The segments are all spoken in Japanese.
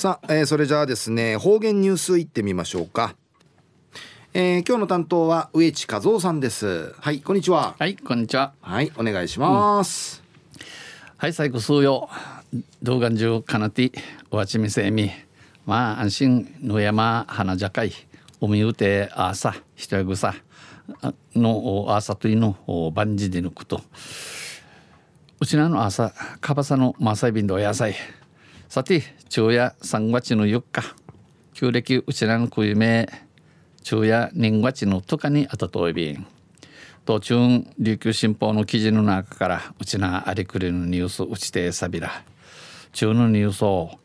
さあ、えー、それじゃあですね方言ニュースいってみましょうか。えー、今日の担当は植地和夫さんです。はいこんにちは。はいこんにちは。はいお願いします、うん、はい最後数曜動画中かなておわちみせみ。まあ安心野山花じゃかい海うて朝人やぐさ。の朝といの万事で抜くと。うちなの朝かばさのまさいびんど野菜さて昼夜3月の4日。旧暦うちらのくいめ昼夜年月のとかにあたといびん。途中琉球新報の記事の中からうちなありくりのニュースうちてさびら。中のニュースを。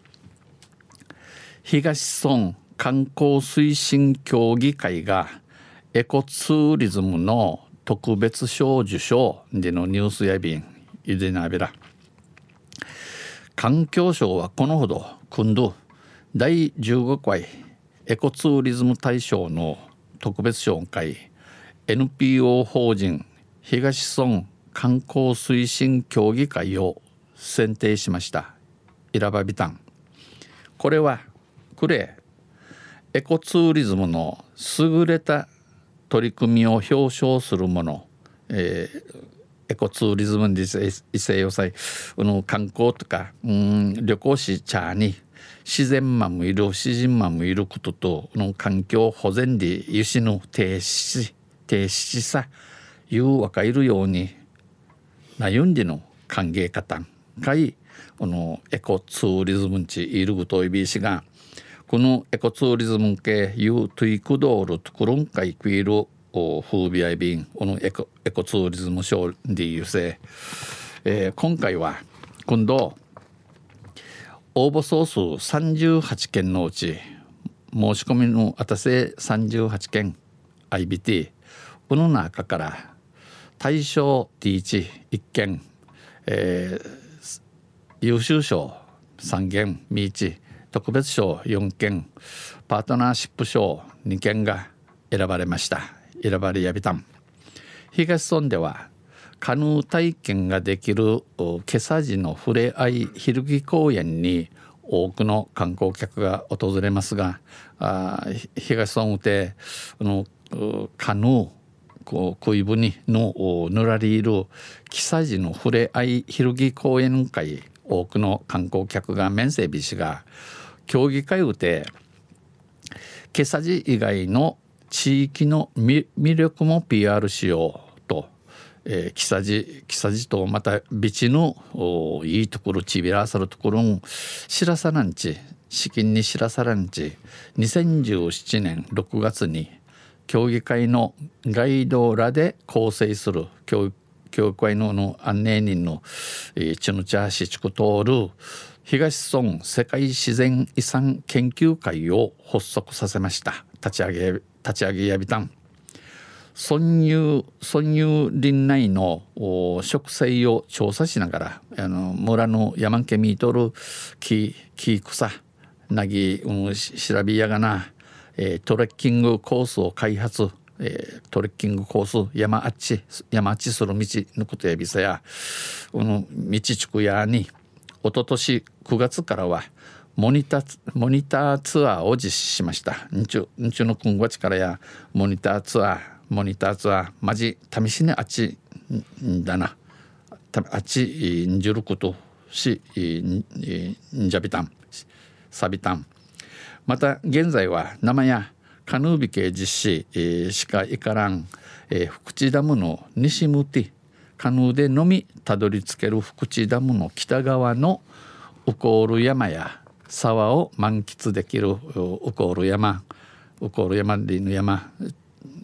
東村観光推進協議会がエコツーリズムの特別賞受賞でのニュースやびん。いでなびら。環境省はこのほど今度第15回エコツーリズム大賞の特別賞会 NPO 法人東村観光推進協議会を選定しました。イラバビタン。これはクレエコツーリズムの優れた取り組みを表彰するもの、えー、エコツーリズムで異性要塞の観光とかうん旅行し茶に自然マもいる自然マもいることとの環境保全で輸しの停止停止さいうわかいるように悩んでの歓迎方がいこのエコツーリズムちいるぐといびしがこのエコツーリズム系いうトゥイクドールところんかいくいる美愛便このエコエコツーリズムショーでいうせ、えー、今回は今度応募総数38件のうち申し込みのあたせ38件 IBT この中から対象 T11 件、えー、優秀賞3件ミーチ特別賞4件パートナーシップ賞2件が選ばれました。選ばれやびたん。東村ではカヌー体験ができる今朝時のふれあいひるぎ公園に多くの観光客が訪れますがあ東村でのカヌーこう恋船のぬらりいる木佐路のふれあいひるぎ公園会多くの観光客が面整備しが競技会うて今朝路以外の地域の魅力も PR しようと、えー、木さじ木さじとまたビチのいいところちびらさるところも知らさなんち資金に知らさらんち。2017年6月に協議会のガイドらで構成する教教育会のの案内人の、えー、チヌチャーシチクトール東村世界自然遺産研究会を発足させました。立ち上げ立ち上げやびたん。村有村有林内の植生を調査しながらあの村の山家見とる木木草なぎ、うん、調べやがな、えー、トレッキングコースを開発、えー、トレッキングコース山あっち山あっちする道のことやびさや、この道地区やに一昨年9月からはモニターモニターツアーを実施しました。んちゅんちゅの今月からやモニターツアーモニターツアーマジ試しにあっちんだな。あっちんじることしんじゃびたんさびたん。また現在は生やカヌービ系実施、えー、しかいからん、えー、福地ダムの西向きカヌーでのみたどり着ける福地ダムの北側のウコール山や沢を満喫できるウコール山ウコール山での山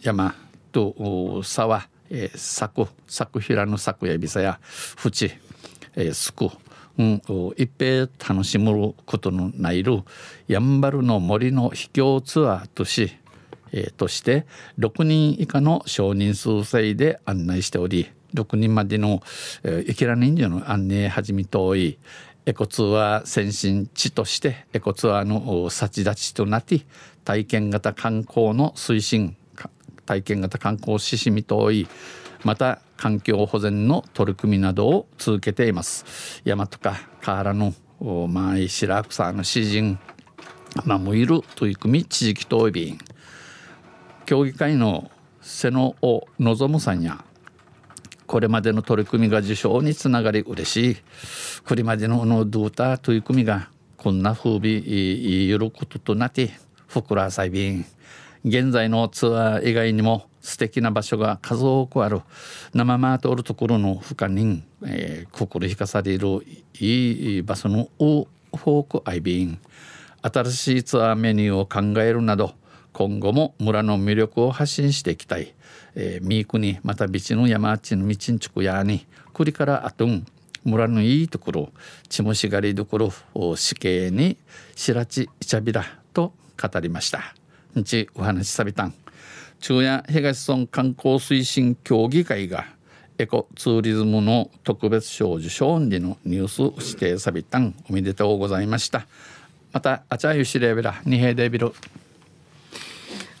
山と沢、えー、作作平の作やびさや淵、えー、すく、うん、一平楽しむことのないるやんばるの森の秘境ツアーとし、えー、として6人以下の少人数制で案内しており6人までの、えー、イケラ人数の案内始めといエコツアー先進地としてエコツアーの先立ちとなって体験型観光の推進体験型観光指針といまた環境保全の取り組みなどを続けています。山とか河原の前白草の詩人まあ、もいる取り組み地域統一協議会の瀬野を望むさんやこれまでの取り組みが受賞につながり嬉しい。これまでののドゥータ取り組みがこんな風美ゆることとなってふくらさいびん。現在のツアー以外にも素敵な場所が数多くある。生マートおるところの深に、えー、心引かされるいい場所のフォークアイビン新しいツアーメニューを考えるなど今後も村の魅力を発信していきたい、えー、ミークにまたビチの山あちの道んちくやに栗からあとん村のいいところ血もしがりどころ死刑に白地いちゃびらと語りました。日お話しさびたん。昼夜東村観光推進協議会がエコツーリズムの特別賞受賞でのニュース指定さびたん。おめでとうございました。またあちゃゆしれべら二平デビル。